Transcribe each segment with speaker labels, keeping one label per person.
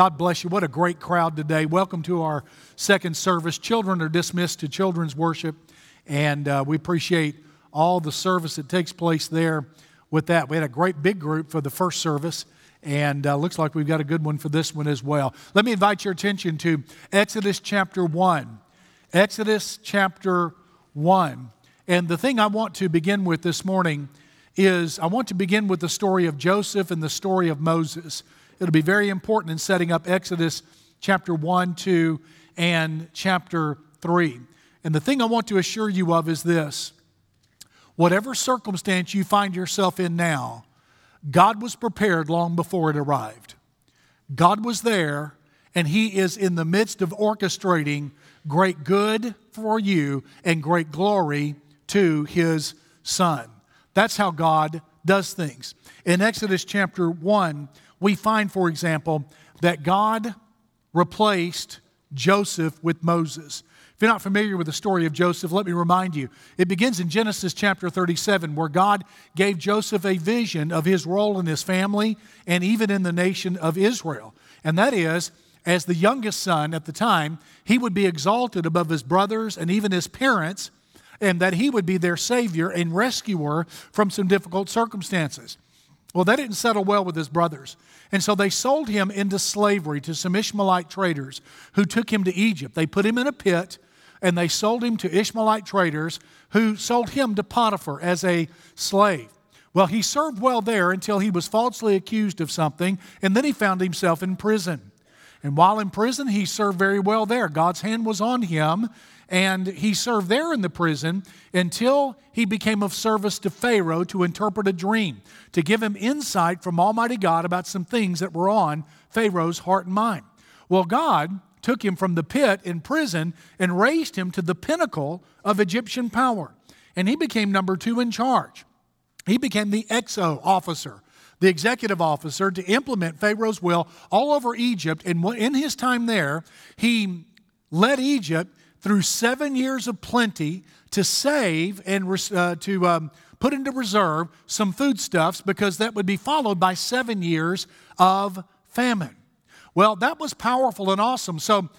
Speaker 1: God bless you. What a great crowd today. Welcome to our second service. Children are dismissed to children's worship, and uh, we appreciate all the service that takes place there with that. We had a great big group for the first service, and uh, looks like we've got a good one for this one as well. Let me invite your attention to Exodus chapter 1. Exodus chapter 1. And the thing I want to begin with this morning is I want to begin with the story of Joseph and the story of Moses. It'll be very important in setting up Exodus chapter 1, 2, and chapter 3. And the thing I want to assure you of is this whatever circumstance you find yourself in now, God was prepared long before it arrived. God was there, and He is in the midst of orchestrating great good for you and great glory to His Son. That's how God does things. In Exodus chapter 1, we find, for example, that God replaced Joseph with Moses. If you're not familiar with the story of Joseph, let me remind you. It begins in Genesis chapter 37, where God gave Joseph a vision of his role in his family and even in the nation of Israel. And that is, as the youngest son at the time, he would be exalted above his brothers and even his parents, and that he would be their savior and rescuer from some difficult circumstances. Well, that didn't settle well with his brothers. And so they sold him into slavery to some Ishmaelite traders who took him to Egypt. They put him in a pit and they sold him to Ishmaelite traders who sold him to Potiphar as a slave. Well, he served well there until he was falsely accused of something, and then he found himself in prison. And while in prison, he served very well there. God's hand was on him, and he served there in the prison until he became of service to Pharaoh to interpret a dream, to give him insight from Almighty God about some things that were on Pharaoh's heart and mind. Well, God took him from the pit in prison and raised him to the pinnacle of Egyptian power. And he became number two in charge. He became the XO officer, the executive officer to implement Pharaoh's will all over Egypt. And in his time there, he led Egypt through seven years of plenty to save and uh, to um, put into reserve some foodstuffs because that would be followed by seven years of famine. Well, that was powerful and awesome. So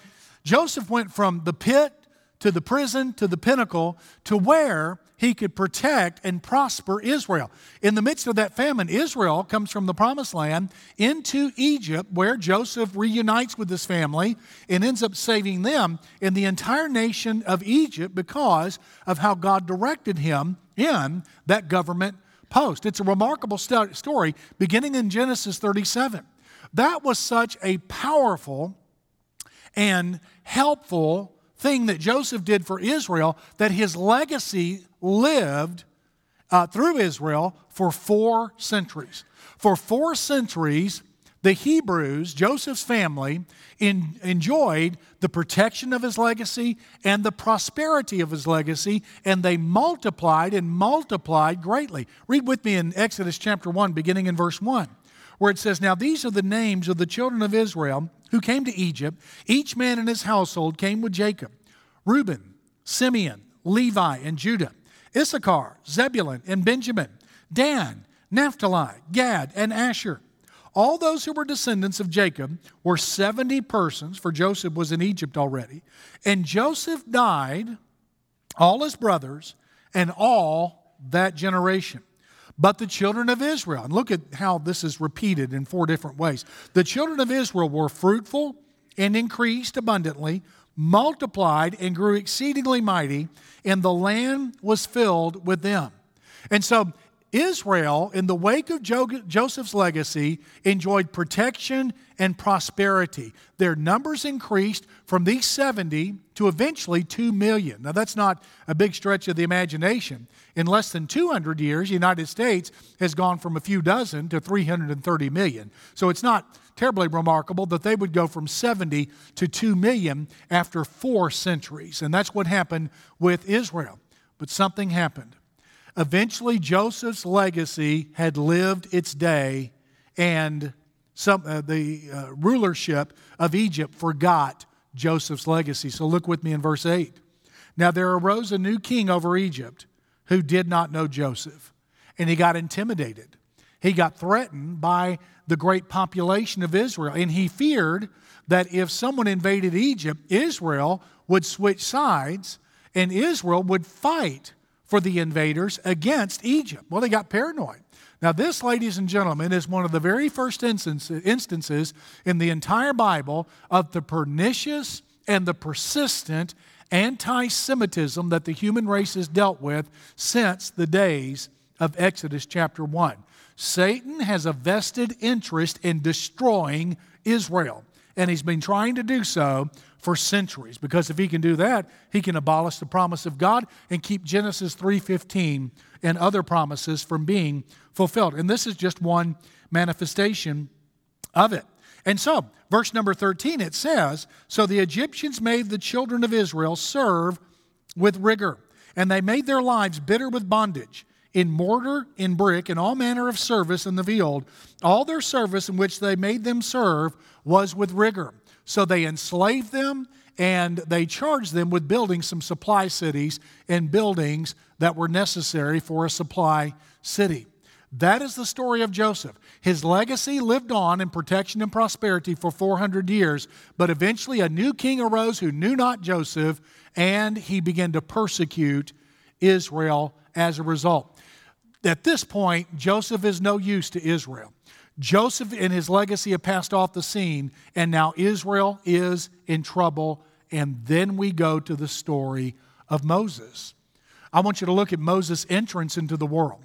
Speaker 1: Joseph went from the pit to the prison to the pinnacle to where he could protect and prosper Israel. In the midst of that famine, Israel comes from the promised land into Egypt, where Joseph reunites with his family and ends up saving them and the entire nation of Egypt because of how God directed him in that government post. It's a remarkable st- story beginning in Genesis 37. That was such a powerful and helpful thing that Joseph did for Israel that his legacy lived uh, through Israel for four centuries. For four centuries, the Hebrews, Joseph's family, in, enjoyed the protection of his legacy and the prosperity of his legacy, and they multiplied and multiplied greatly. Read with me in Exodus chapter 1, beginning in verse 1 where it says, Now these are the names of the children of Israel who came to Egypt. Each man in his household came with Jacob Reuben, Simeon, Levi, and Judah, Issachar, Zebulun, and Benjamin, Dan, Naphtali, Gad, and Asher. All those who were descendants of Jacob were 70 persons, for Joseph was in Egypt already. And Joseph died, all his brothers, and all that generation. But the children of Israel, and look at how this is repeated in four different ways. The children of Israel were fruitful and increased abundantly, multiplied and grew exceedingly mighty, and the land was filled with them. And so Israel, in the wake of Joseph's legacy, enjoyed protection and prosperity. Their numbers increased from these 70 to eventually 2 million. Now, that's not a big stretch of the imagination. In less than 200 years, the United States has gone from a few dozen to 330 million. So it's not terribly remarkable that they would go from 70 to 2 million after four centuries. And that's what happened with Israel. But something happened. Eventually, Joseph's legacy had lived its day, and some, uh, the uh, rulership of Egypt forgot Joseph's legacy. So look with me in verse 8. Now there arose a new king over Egypt who did not know Joseph, and he got intimidated. He got threatened by the great population of Israel, and he feared that if someone invaded Egypt, Israel would switch sides and Israel would fight for the invaders against Egypt. Well, they got paranoid. Now, this, ladies and gentlemen, is one of the very first instances in the entire Bible of the pernicious and the persistent anti Semitism that the human race has dealt with since the days of Exodus chapter 1. Satan has a vested interest in destroying Israel, and he's been trying to do so for centuries because if he can do that, he can abolish the promise of God and keep Genesis 3:15 and other promises from being fulfilled. And this is just one manifestation of it. And so, verse number 13 it says, "So the Egyptians made the children of Israel serve with rigor, and they made their lives bitter with bondage." in mortar, in brick, in all manner of service in the field. All their service in which they made them serve was with rigor. So they enslaved them and they charged them with building some supply cities and buildings that were necessary for a supply city. That is the story of Joseph. His legacy lived on in protection and prosperity for 400 years, but eventually a new king arose who knew not Joseph, and he began to persecute Israel as a result. At this point, Joseph is no use to Israel. Joseph and his legacy have passed off the scene, and now Israel is in trouble. And then we go to the story of Moses. I want you to look at Moses' entrance into the world.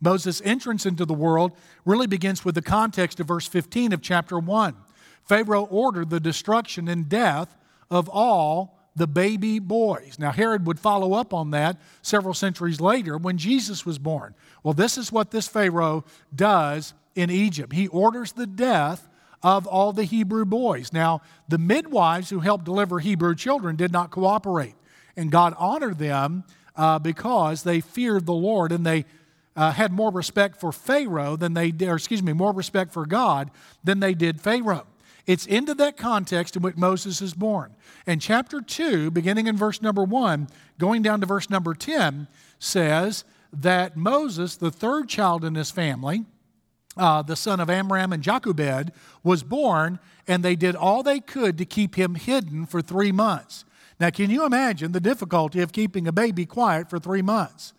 Speaker 1: Moses' entrance into the world really begins with the context of verse 15 of chapter 1. Pharaoh ordered the destruction and death of all the baby boys. Now, Herod would follow up on that several centuries later when Jesus was born. Well, this is what this Pharaoh does in Egypt. He orders the death of all the Hebrew boys. Now, the midwives who helped deliver Hebrew children did not cooperate, and God honored them uh, because they feared the Lord and they uh, had more respect for Pharaoh than they did, or excuse me, more respect for God than they did Pharaoh. It's into that context in which Moses is born. And chapter 2, beginning in verse number 1, going down to verse number 10, says that Moses, the third child in his family, uh, the son of Amram and Jochebed, was born, and they did all they could to keep him hidden for three months. Now, can you imagine the difficulty of keeping a baby quiet for three months?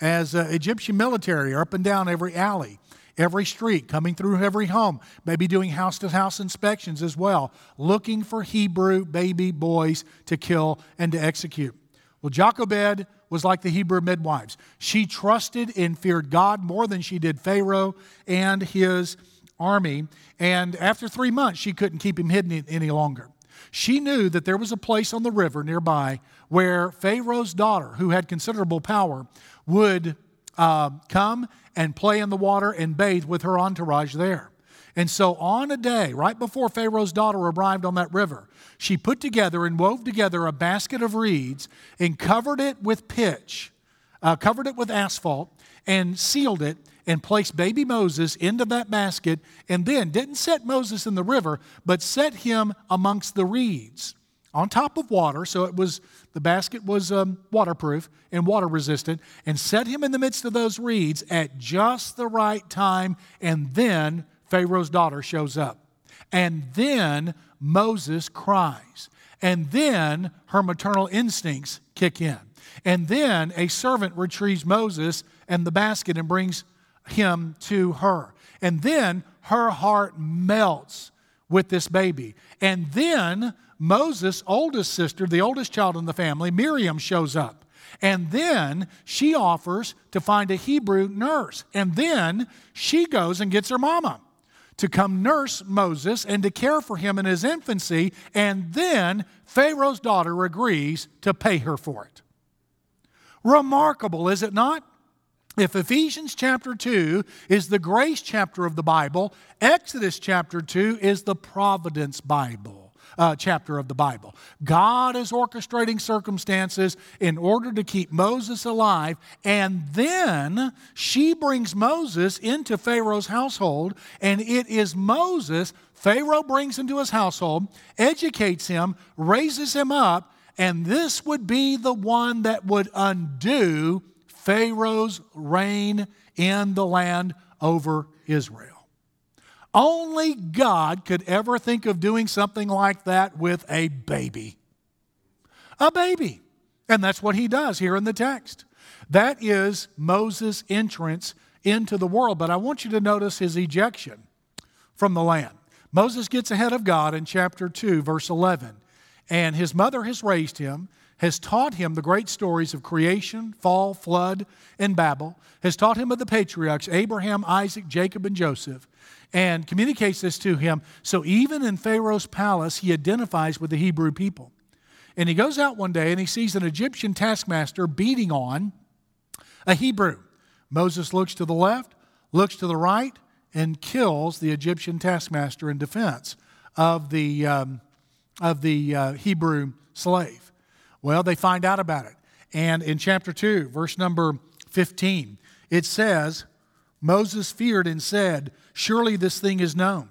Speaker 1: As uh, Egyptian military are up and down every alley, every street, coming through every home, maybe doing house to house inspections as well, looking for Hebrew baby boys to kill and to execute. Well, Jochebed was like the Hebrew midwives. She trusted and feared God more than she did Pharaoh and his army. And after three months, she couldn't keep him hidden any longer. She knew that there was a place on the river nearby where Pharaoh's daughter, who had considerable power, would uh, come and play in the water and bathe with her entourage there. And so, on a day, right before Pharaoh's daughter arrived on that river, she put together and wove together a basket of reeds and covered it with pitch, uh, covered it with asphalt, and sealed it and placed baby Moses into that basket, and then didn't set Moses in the river, but set him amongst the reeds on top of water. So it was the basket was um, waterproof and water resistant, and set him in the midst of those reeds at just the right time, and then Pharaoh's daughter shows up. And then Moses cries. And then her maternal instincts kick in. And then a servant retrieves Moses and the basket and brings him to her. And then her heart melts with this baby. And then Moses' oldest sister, the oldest child in the family, Miriam, shows up. And then she offers to find a Hebrew nurse. And then she goes and gets her mama to come nurse Moses and to care for him in his infancy, and then Pharaoh's daughter agrees to pay her for it. Remarkable, is it not? If Ephesians chapter 2 is the grace chapter of the Bible, Exodus chapter 2 is the providence Bible uh, chapter of the Bible. God is orchestrating circumstances in order to keep Moses alive, and then she brings Moses into Pharaoh's household, and it is Moses Pharaoh brings into his household, educates him, raises him up, and this would be the one that would undo Pharaoh's reign in the land over Israel. Only God could ever think of doing something like that with a baby. A baby. And that's what he does here in the text. That is Moses' entrance into the world. But I want you to notice his ejection from the land. Moses gets ahead of God in chapter 2, verse 11. And his mother has raised him, has taught him the great stories of creation, fall, flood, and Babel, has taught him of the patriarchs, Abraham, Isaac, Jacob, and Joseph, and communicates this to him. So even in Pharaoh's palace, he identifies with the Hebrew people. And he goes out one day and he sees an Egyptian taskmaster beating on a Hebrew. Moses looks to the left, looks to the right, and kills the Egyptian taskmaster in defense of the, um, of the uh, Hebrew slave. Well, they find out about it. And in chapter 2, verse number 15, it says, Moses feared and said, Surely this thing is known.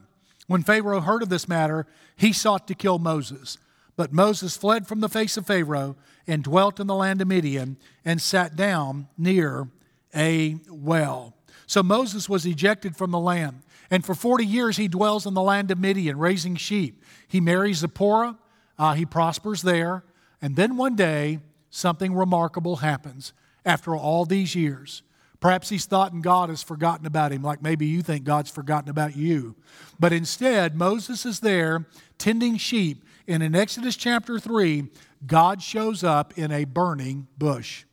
Speaker 1: When Pharaoh heard of this matter, he sought to kill Moses. But Moses fled from the face of Pharaoh and dwelt in the land of Midian and sat down near a well. So Moses was ejected from the land. And for 40 years, he dwells in the land of Midian, raising sheep. He marries Zipporah, uh, he prospers there. And then one day, something remarkable happens after all these years. Perhaps he's thought and God has forgotten about him, like maybe you think God's forgotten about you. But instead, Moses is there tending sheep and in Exodus chapter 3, God shows up in a burning bush.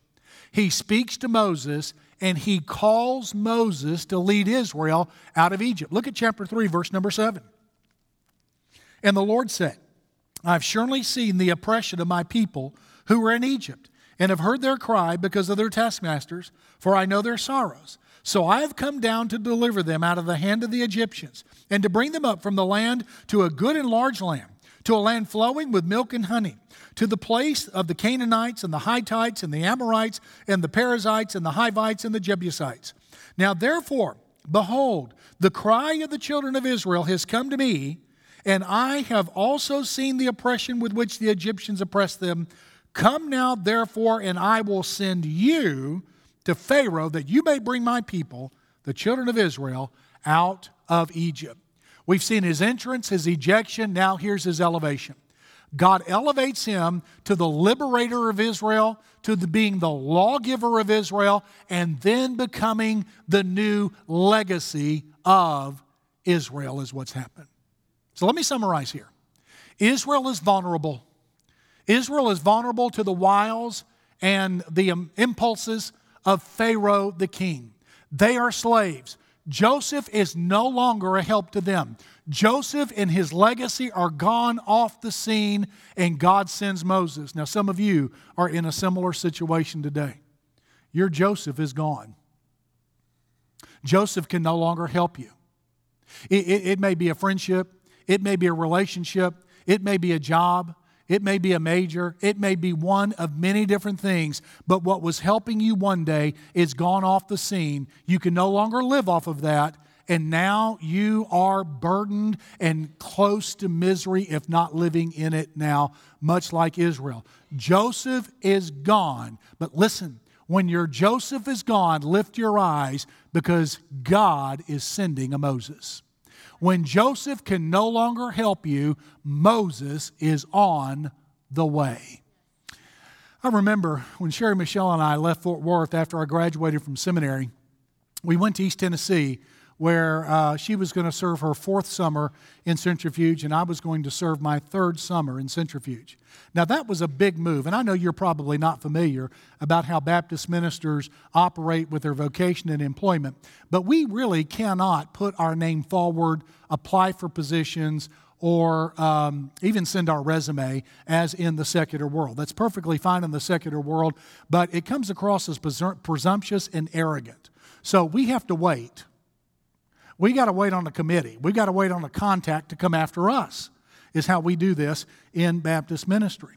Speaker 1: He speaks to Moses and he calls Moses to lead Israel out of Egypt. Look at chapter 3, verse number 7. And the Lord said, I've surely seen the oppression of my people who are in Egypt, and have heard their cry because of their taskmasters, for I know their sorrows. So I have come down to deliver them out of the hand of the Egyptians, and to bring them up from the land to a good and large land to a land flowing with milk and honey, to the place of the Canaanites and the Hittites and the Amorites and the Perizzites and the Hivites and the Jebusites. Now, therefore, behold, the cry of the children of Israel has come to me, and I have also seen the oppression with which the Egyptians oppressed them. Come now, therefore, and I will send you to Pharaoh that you may bring my people, the children of Israel, out of Egypt. We've seen his entrance, his ejection, now here's his elevation. God elevates him to the liberator of Israel, to the, being the lawgiver of Israel, and then becoming the new legacy of Israel, is what's happened. So let me summarize here Israel is vulnerable. Israel is vulnerable to the wiles and the um, impulses of Pharaoh the king. They are slaves. Joseph is no longer a help to them. Joseph and his legacy are gone off the scene, and God sends Moses. Now, some of you are in a similar situation today. Your Joseph is gone. Joseph can no longer help you. It, it, it may be a friendship, it may be a relationship, it may be a job, it may be a major, it may be one of many different things, but what was helping you one day is gone off the scene. You can no longer live off of that, and now you are burdened and close to misery, if not living in it now, much like Israel. Joseph is gone, but listen, when your Joseph is gone, lift your eyes because God is sending a Moses. When Joseph can no longer help you, Moses is on the way. I remember when Sherry Michelle and I left Fort Worth after I graduated from seminary, we went to East Tennessee where uh, she was going to serve her fourth summer in Centrifuge, and I was going to serve my third summer in Centrifuge. Now, that was a big move, and I know you're probably not familiar about how Baptist ministers operate with their vocation and employment, but we really cannot put our name forward, apply for positions, or um, even send our resume as in the secular world. That's perfectly fine in the secular world, but it comes across as presumptuous and arrogant. So we have to wait we got to wait on a committee. We got to wait on a contact to come after us, is how we do this in Baptist ministry.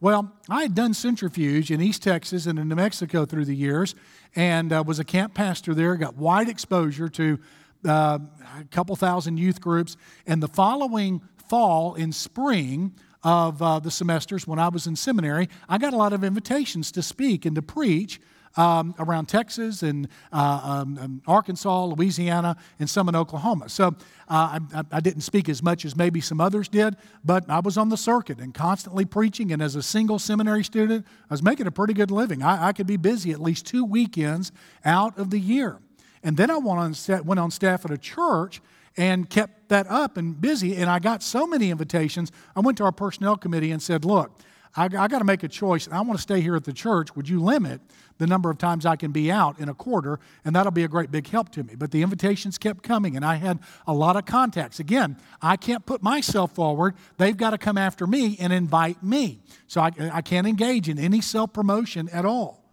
Speaker 1: Well, I had done centrifuge in East Texas and in New Mexico through the years and uh, was a camp pastor there, got wide exposure to uh, a couple thousand youth groups. And the following fall and spring of uh, the semesters when I was in seminary, I got a lot of invitations to speak and to preach um, around Texas and uh, um, Arkansas, Louisiana, and some in Oklahoma. So uh, I, I, didn't speak as much as maybe some others did, but I was on the circuit and constantly preaching. And as a single seminary student, I was making a pretty good living. I, I could be busy at least two weekends out of the year. And then I went on, went on staff at a church and kept that up and busy. And I got so many invitations. I went to our personnel committee and said, Look, I, I got to make a choice. I want to stay here at the church. Would you limit the number of times I can be out in a quarter? And that'll be a great big help to me. But the invitations kept coming, and I had a lot of contacts. Again, I can't put myself forward. They've got to come after me and invite me. So I, I can't engage in any self promotion at all.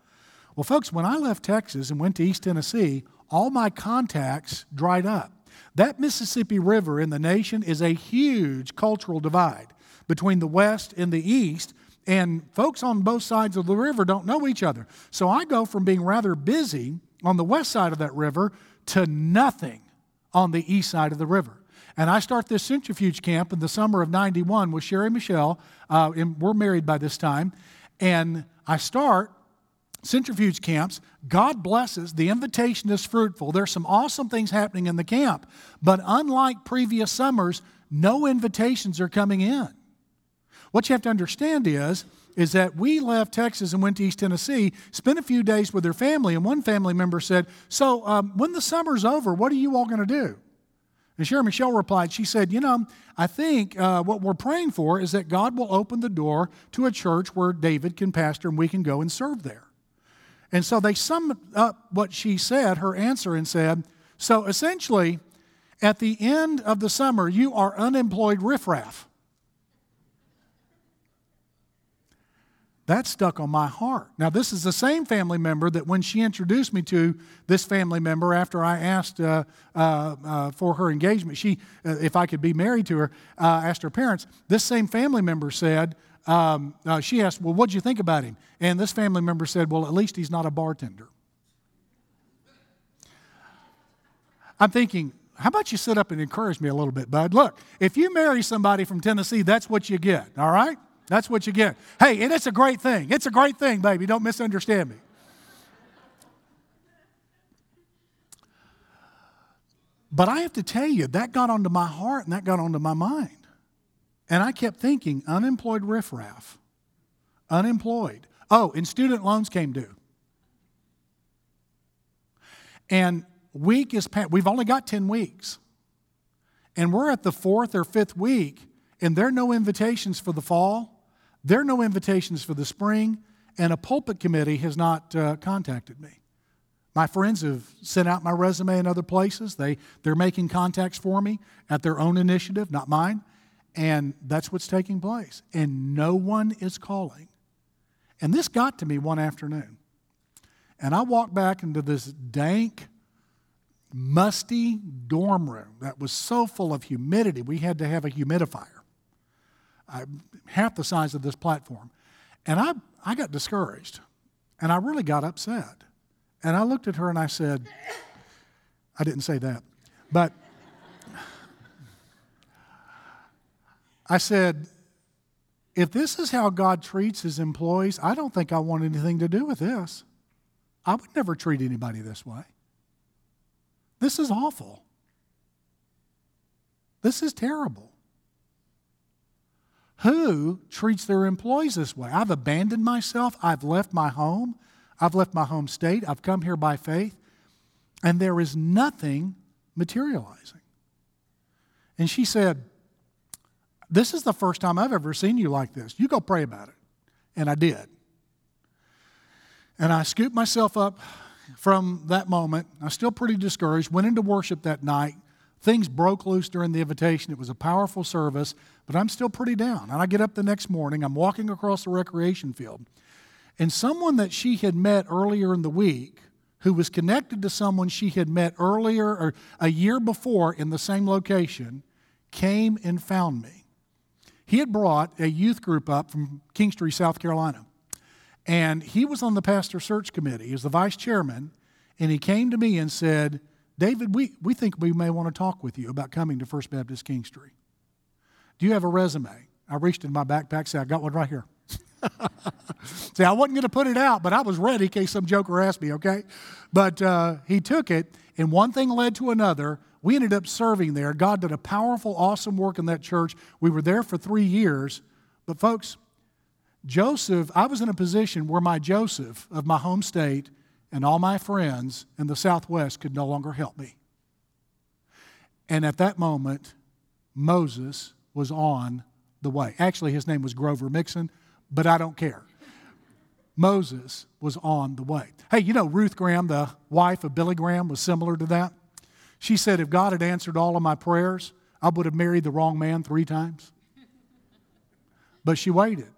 Speaker 1: Well, folks, when I left Texas and went to East Tennessee, all my contacts dried up. That Mississippi River in the nation is a huge cultural divide between the West and the East, and folks on both sides of the river don't know each other. So I go from being rather busy on the west side of that river to nothing on the east side of the river. And I start this centrifuge camp in the summer of 91 with Sherry Michelle, uh, and we're married by this time. And I start centrifuge camps. God blesses. The invitation is fruitful. There's some awesome things happening in the camp. But unlike previous summers, no invitations are coming in. What you have to understand is, is that we left Texas and went to East Tennessee, spent a few days with their family, and one family member said, So, um, when the summer's over, what are you all going to do? And Sharon Michelle replied, She said, You know, I think uh, what we're praying for is that God will open the door to a church where David can pastor and we can go and serve there. And so they summed up what she said, her answer, and said, So essentially, at the end of the summer, you are unemployed riffraff. That stuck on my heart. Now, this is the same family member that when she introduced me to this family member after I asked uh, uh, uh, for her engagement, she, uh, if I could be married to her, uh, asked her parents. This same family member said, um, uh, she asked, Well, what'd you think about him? And this family member said, Well, at least he's not a bartender. I'm thinking, how about you sit up and encourage me a little bit, bud? Look, if you marry somebody from Tennessee, that's what you get, all right? That's what you get. Hey, and it's a great thing. It's a great thing, baby. Don't misunderstand me. But I have to tell you, that got onto my heart and that got onto my mind. And I kept thinking, unemployed riffraff, unemployed. Oh, and student loans came due. And week is past, we've only got 10 weeks. And we're at the fourth or fifth week, and there are no invitations for the fall there are no invitations for the spring, and a pulpit committee has not uh, contacted me. My friends have sent out my resume in other places. They, they're making contacts for me at their own initiative, not mine. And that's what's taking place. And no one is calling. And this got to me one afternoon. And I walked back into this dank, musty dorm room that was so full of humidity, we had to have a humidifier half the size of this platform. And I, I got discouraged and I really got upset. And I looked at her and I said, I didn't say that, but I said, if this is how God treats his employees, I don't think I want anything to do with this. I would never treat anybody this way. This is awful. This is terrible. Who treats their employees this way? I've abandoned myself. I've left my home. I've left my home state. I've come here by faith. And there is nothing materializing. And she said, This is the first time I've ever seen you like this. You go pray about it. And I did. And I scooped myself up from that moment. I was still pretty discouraged. Went into worship that night. Things broke loose during the invitation. It was a powerful service, but I'm still pretty down. And I get up the next morning, I'm walking across the recreation field, and someone that she had met earlier in the week, who was connected to someone she had met earlier or a year before in the same location, came and found me. He had brought a youth group up from Kingstree, South Carolina. And he was on the pastor search committee. Was the vice chairman. And he came to me and said, David, we, we think we may want to talk with you about coming to First Baptist Kingstree. Do you have a resume? I reached in my backpack, said, I got one right here. See, I wasn't going to put it out, but I was ready in case some joker asked me, okay? But uh, he took it, and one thing led to another. We ended up serving there. God did a powerful, awesome work in that church. We were there for three years. But, folks, Joseph, I was in a position where my Joseph of my home state and all my friends in the Southwest could no longer help me. And at that moment, Moses was on the way. Actually, his name was Grover Mixon, but I don't care. Moses was on the way. Hey, you know, Ruth Graham, the wife of Billy Graham, was similar to that. She said, If God had answered all of my prayers, I would have married the wrong man three times. But she waited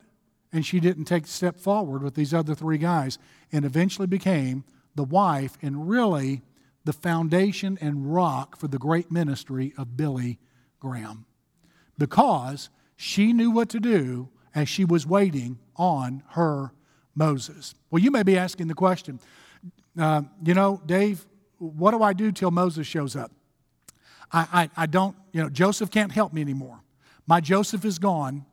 Speaker 1: and she didn't take a step forward with these other three guys and eventually became the wife and really the foundation and rock for the great ministry of Billy Graham because she knew what to do as she was waiting on her Moses. Well, you may be asking the question, uh, you know, Dave, what do I do till Moses shows up? I, I, I don't, you know, Joseph can't help me anymore. My Joseph is gone.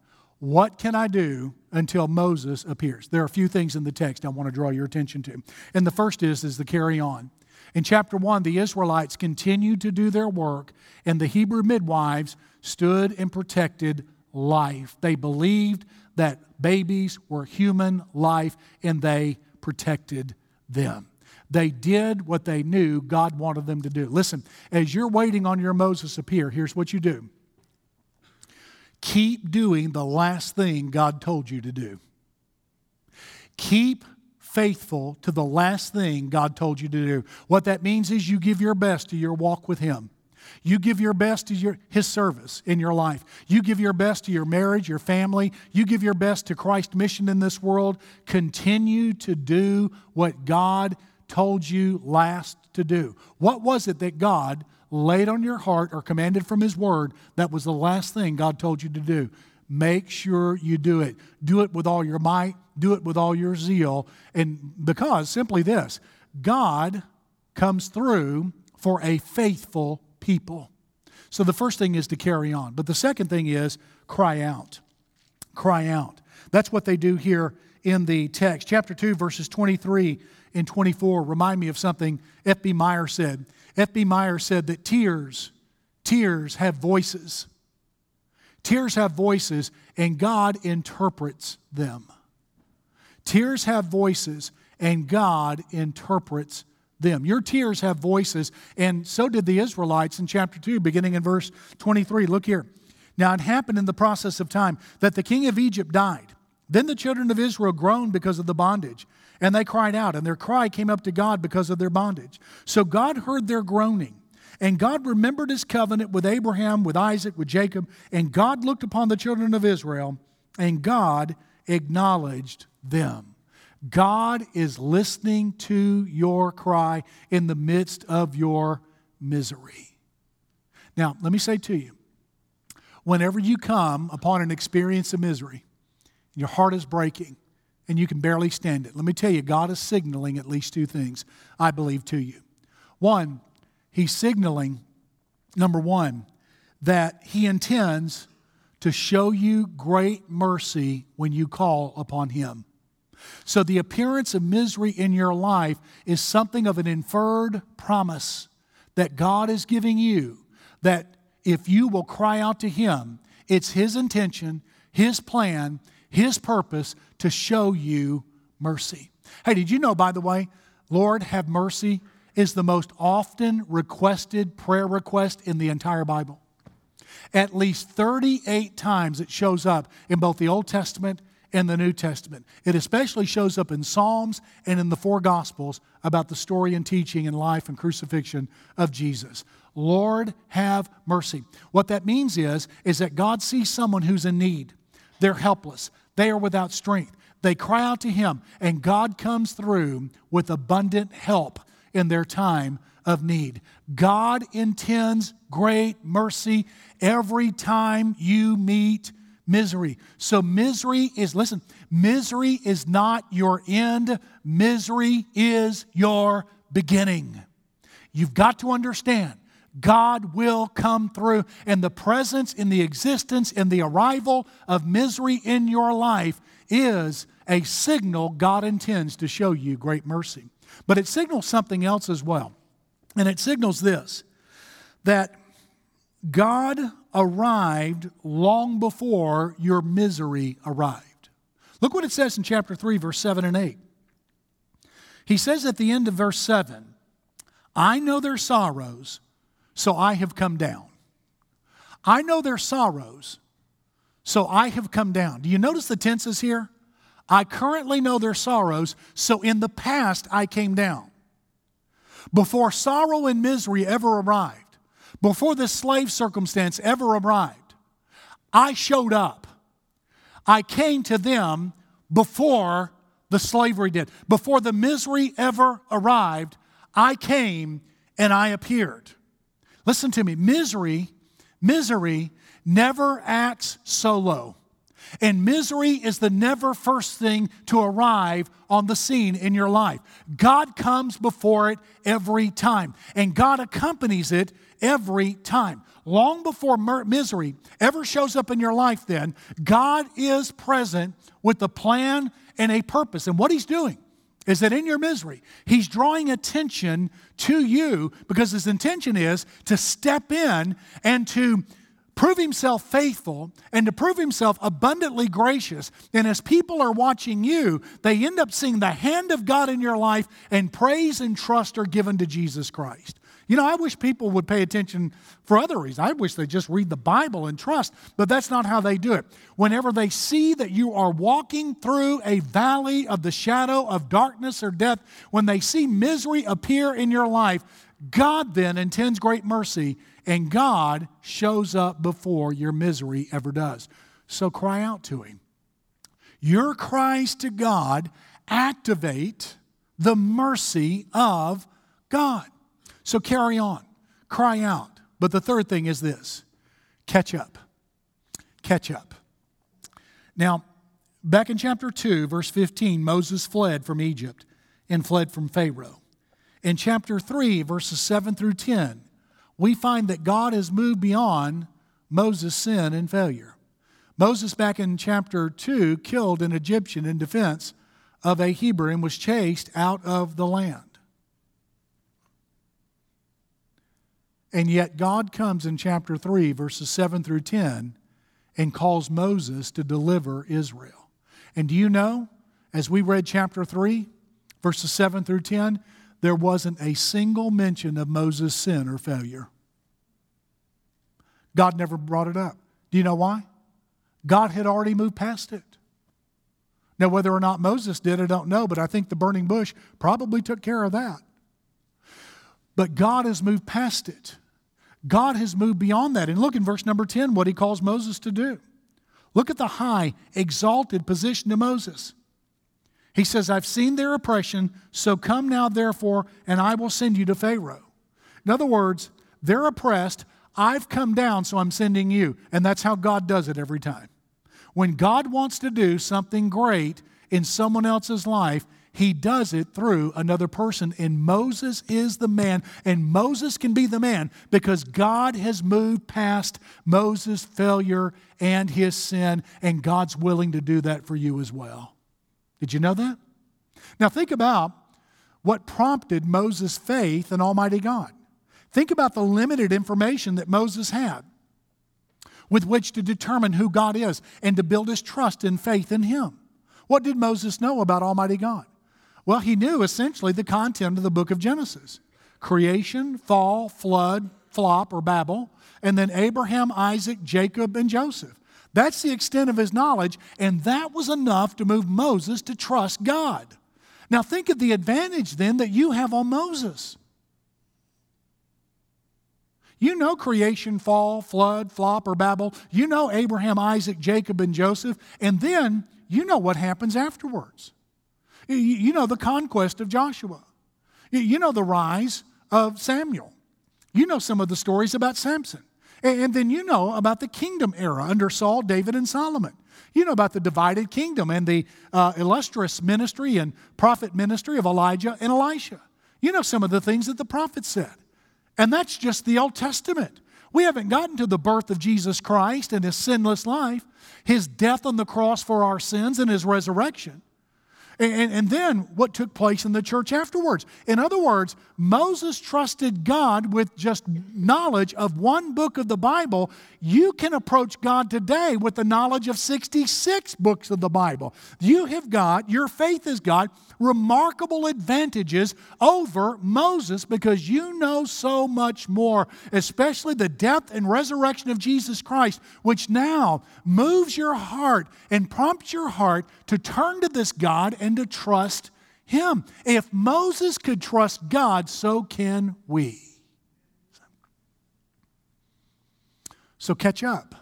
Speaker 1: What can I do until Moses appears? There are a few things in the text I want to draw your attention to. And the first is, is the carry on. In chapter 1, the Israelites continued to do their work, and the Hebrew midwives stood and protected life. They believed that babies were human life, and they protected them. They did what they knew God wanted them to do. Listen, as you're waiting on your Moses appear, here's what you do keep doing the last thing God told you to do. Keep faithful to the last thing God told you to do. What that means is you give your best to your walk with Him. You give your best to your, His service in your life. You give your best to your marriage, your family. You give your best to Christ's mission in this world. Continue to do what God told you last to do. What was it that God laid on your heart or commanded from His Word that was the last thing God told you to do? Make sure you do it. Do it with all your might, do it with all your zeal. And because simply this God comes through for a faithful people. So the first thing is to carry on. But the second thing is cry out. Cry out. That's what they do here in the text. Chapter 2, verses 23 and 24 remind me of something F.B. Meyer said. F.B. Meyer said that tears, tears have voices. Tears have voices, and God interprets them. Tears have voices, and God interprets them. Your tears have voices, and so did the Israelites in chapter 2, beginning in verse 23. Look here. Now, it happened in the process of time that the king of Egypt died. Then the children of Israel groaned because of the bondage. And they cried out, and their cry came up to God because of their bondage. So God heard their groaning. And God remembered his covenant with Abraham, with Isaac, with Jacob. And God looked upon the children of Israel, and God acknowledged them. God is listening to your cry in the midst of your misery. Now, let me say to you whenever you come upon an experience of misery, your heart is breaking, and you can barely stand it. Let me tell you, God is signaling at least two things, I believe, to you. One, He's signaling, number one, that He intends to show you great mercy when you call upon Him. So the appearance of misery in your life is something of an inferred promise that God is giving you that if you will cry out to Him, it's His intention, His plan, his purpose to show you mercy. Hey, did you know, by the way, Lord, have mercy is the most often requested prayer request in the entire Bible? At least 38 times it shows up in both the Old Testament and the New Testament. It especially shows up in Psalms and in the four Gospels about the story and teaching and life and crucifixion of Jesus. Lord, have mercy. What that means is, is that God sees someone who's in need. They're helpless. They are without strength. They cry out to Him, and God comes through with abundant help in their time of need. God intends great mercy every time you meet misery. So, misery is, listen, misery is not your end, misery is your beginning. You've got to understand God will come through. And the presence in the existence and the arrival of misery in your life is a signal God intends to show you great mercy. But it signals something else as well. And it signals this that God arrived long before your misery arrived. Look what it says in chapter 3, verse 7 and 8. He says at the end of verse 7, I know their sorrows, so I have come down. I know their sorrows, so I have come down. Do you notice the tenses here? I currently know their sorrows, so in the past I came down. Before sorrow and misery ever arrived, before this slave circumstance ever arrived, I showed up. I came to them before the slavery did. Before the misery ever arrived, I came and I appeared. Listen to me misery, misery never acts solo. And misery is the never first thing to arrive on the scene in your life. God comes before it every time, and God accompanies it every time. Long before misery ever shows up in your life, then, God is present with a plan and a purpose. And what He's doing is that in your misery, He's drawing attention to you because His intention is to step in and to prove himself faithful and to prove himself abundantly gracious. And as people are watching you, they end up seeing the hand of God in your life, and praise and trust are given to Jesus Christ. You know, I wish people would pay attention for other reasons. I wish they just read the Bible and trust, but that's not how they do it. Whenever they see that you are walking through a valley of the shadow of darkness or death, when they see misery appear in your life, God then intends great mercy and God shows up before your misery ever does. So cry out to Him. Your cries to God activate the mercy of God. So carry on, cry out. But the third thing is this catch up. Catch up. Now, back in chapter 2, verse 15, Moses fled from Egypt and fled from Pharaoh. In chapter 3, verses 7 through 10, we find that God has moved beyond Moses' sin and failure. Moses, back in chapter 2, killed an Egyptian in defense of a Hebrew and was chased out of the land. And yet, God comes in chapter 3, verses 7 through 10, and calls Moses to deliver Israel. And do you know, as we read chapter 3, verses 7 through 10, there wasn't a single mention of Moses' sin or failure. God never brought it up. Do you know why? God had already moved past it. Now, whether or not Moses did, I don't know, but I think the burning bush probably took care of that. But God has moved past it. God has moved beyond that. And look in verse number 10 what he calls Moses to do. Look at the high, exalted position of Moses. He says, I've seen their oppression, so come now, therefore, and I will send you to Pharaoh. In other words, they're oppressed. I've come down, so I'm sending you. And that's how God does it every time. When God wants to do something great in someone else's life, he does it through another person. And Moses is the man. And Moses can be the man because God has moved past Moses' failure and his sin, and God's willing to do that for you as well. Did you know that? Now, think about what prompted Moses' faith in Almighty God. Think about the limited information that Moses had with which to determine who God is and to build his trust and faith in him. What did Moses know about Almighty God? Well, he knew essentially the content of the book of Genesis creation, fall, flood, flop, or Babel, and then Abraham, Isaac, Jacob, and Joseph. That's the extent of his knowledge, and that was enough to move Moses to trust God. Now, think of the advantage then that you have on Moses. You know creation, fall, flood, flop, or Babel. You know Abraham, Isaac, Jacob, and Joseph. And then you know what happens afterwards. You know the conquest of Joshua. You know the rise of Samuel. You know some of the stories about Samson. And then you know about the kingdom era under Saul, David, and Solomon. You know about the divided kingdom and the uh, illustrious ministry and prophet ministry of Elijah and Elisha. You know some of the things that the prophets said. And that's just the Old Testament. We haven't gotten to the birth of Jesus Christ and his sinless life, his death on the cross for our sins, and his resurrection. And, and, then what took place in the church afterwards. In other words, Moses trusted God with just knowledge of one book of the Bible. You can approach God today with the knowledge of 66 books of the Bible. You have got, your faith has got remarkable advantages over Moses because you know so much more, especially the death and resurrection of Jesus Christ, which now moves your heart and prompts your heart to turn to this God and to trust Him. If Moses could trust God, so can we. So catch up.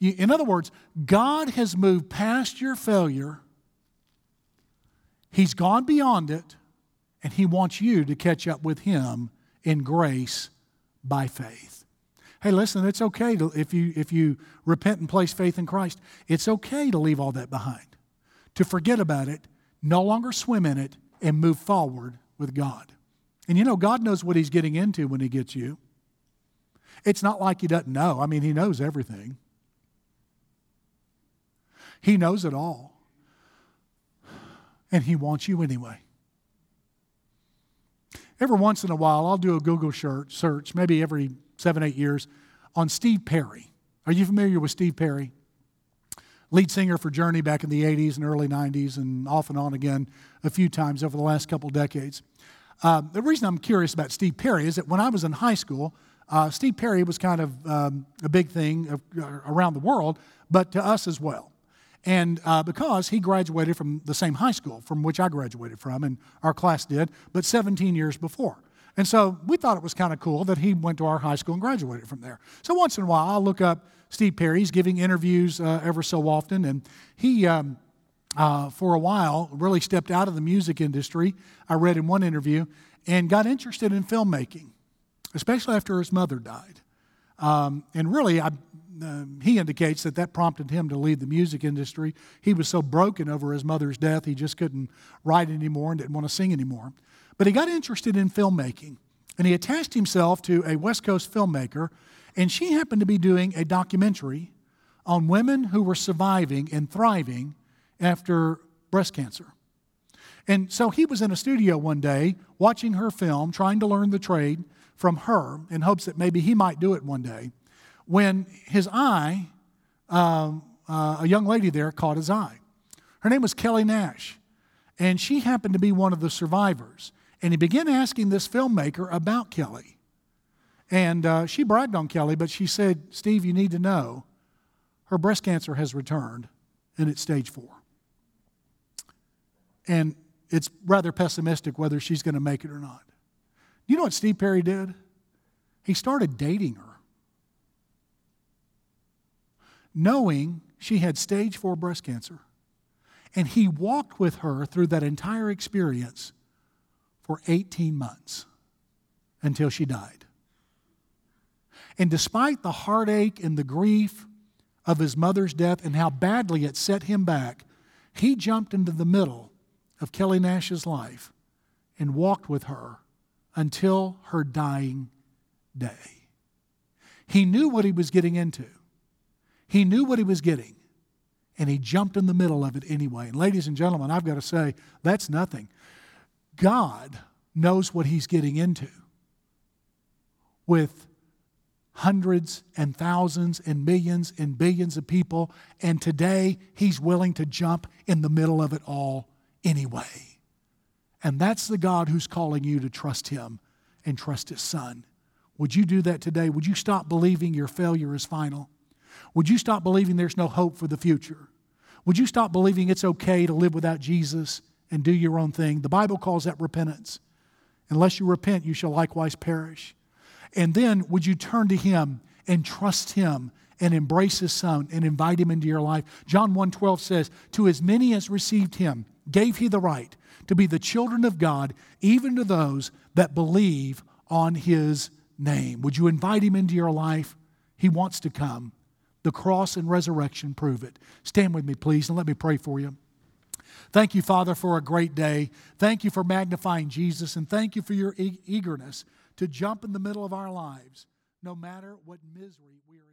Speaker 1: In other words, God has moved past your failure He's gone beyond it, and He wants you to catch up with Him in grace by faith. Hey, listen, it's okay to, if, you, if you repent and place faith in Christ, it's okay to leave all that behind, to forget about it, no longer swim in it, and move forward with God. And you know, God knows what He's getting into when He gets you. It's not like He doesn't know. I mean, He knows everything, He knows it all and He wants you anyway. Every once in a while, I'll do a Google search, maybe every seven, eight years, on Steve Perry. Are you familiar with Steve Perry? Lead singer for Journey back in the 80s and early 90s, and off and on again a few times over the last couple decades. Uh, the reason I'm curious about Steve Perry is that when I was in high school, uh, Steve Perry was kind of um, a big thing uh, around the world, but to us as well. And uh, because he graduated from the same high school from which I graduated from, and our class did, but 17 years before. And so we thought it was kind of cool that he went to our high school and graduated from there. So once in a while, I'll look up Steve Perry. He's giving interviews uh, ever so often. And he, um, uh, for a while, really stepped out of the music industry, I read in one interview, and got interested in filmmaking, especially after his mother died. Um, and really, I um, he indicates that that prompted him to leave the music industry. He was so broken over his mother's death, he just couldn't write anymore and didn't want to sing anymore. But he got interested in filmmaking, and he attached himself to a West Coast filmmaker, and she happened to be doing a documentary on women who were surviving and thriving after breast cancer. And so he was in a studio one day watching her film, trying to learn the trade from her in hopes that maybe he might do it one day when his eye, um, uh, a young lady there caught his eye. Her name was Kellie Nash, and she happened to be one of the survivors. And he began asking this filmmaker about Kellie. And uh, she bragged on Kellie, but she said, Steve, you need to know her breast cancer has returned, and it's stage four. And it's rather pessimistic whether she's going to make it or not. You know what Steve Perry did? He started dating her knowing she had stage four breast cancer. And he walked with her through that entire experience for 18 months until she died. And despite the heartache and the grief of his mother's death and how badly it set him back, he jumped into the middle of Kellie Nash's life and walked with her until her dying day. He knew what he was getting into. He knew what he was getting, and he jumped in the middle of it anyway. And, ladies and gentlemen, I've got to say, that's nothing. God knows what he's getting into with hundreds and thousands and millions and billions of people, and today he's willing to jump in the middle of it all anyway. And that's the God who's calling you to trust him and trust his son. Would you do that today? Would you stop believing your failure is final? Would you stop believing there's no hope for the future? Would you stop believing it's okay to live without Jesus and do your own thing? The Bible calls that repentance. Unless you repent, you shall likewise perish. And then would you turn to Him and trust Him and embrace His Son and invite Him into your life? John 1:12 says, To as many as received Him, gave He the right to be the children of God, even to those that believe on His name. Would you invite Him into your life? He wants to come. The cross and resurrection prove it. Stand with me, please, and let me pray for you. Thank you, Father, for a great day. Thank you for magnifying Jesus, and thank you for your e- eagerness to jump in the middle of our lives, no matter what misery we are.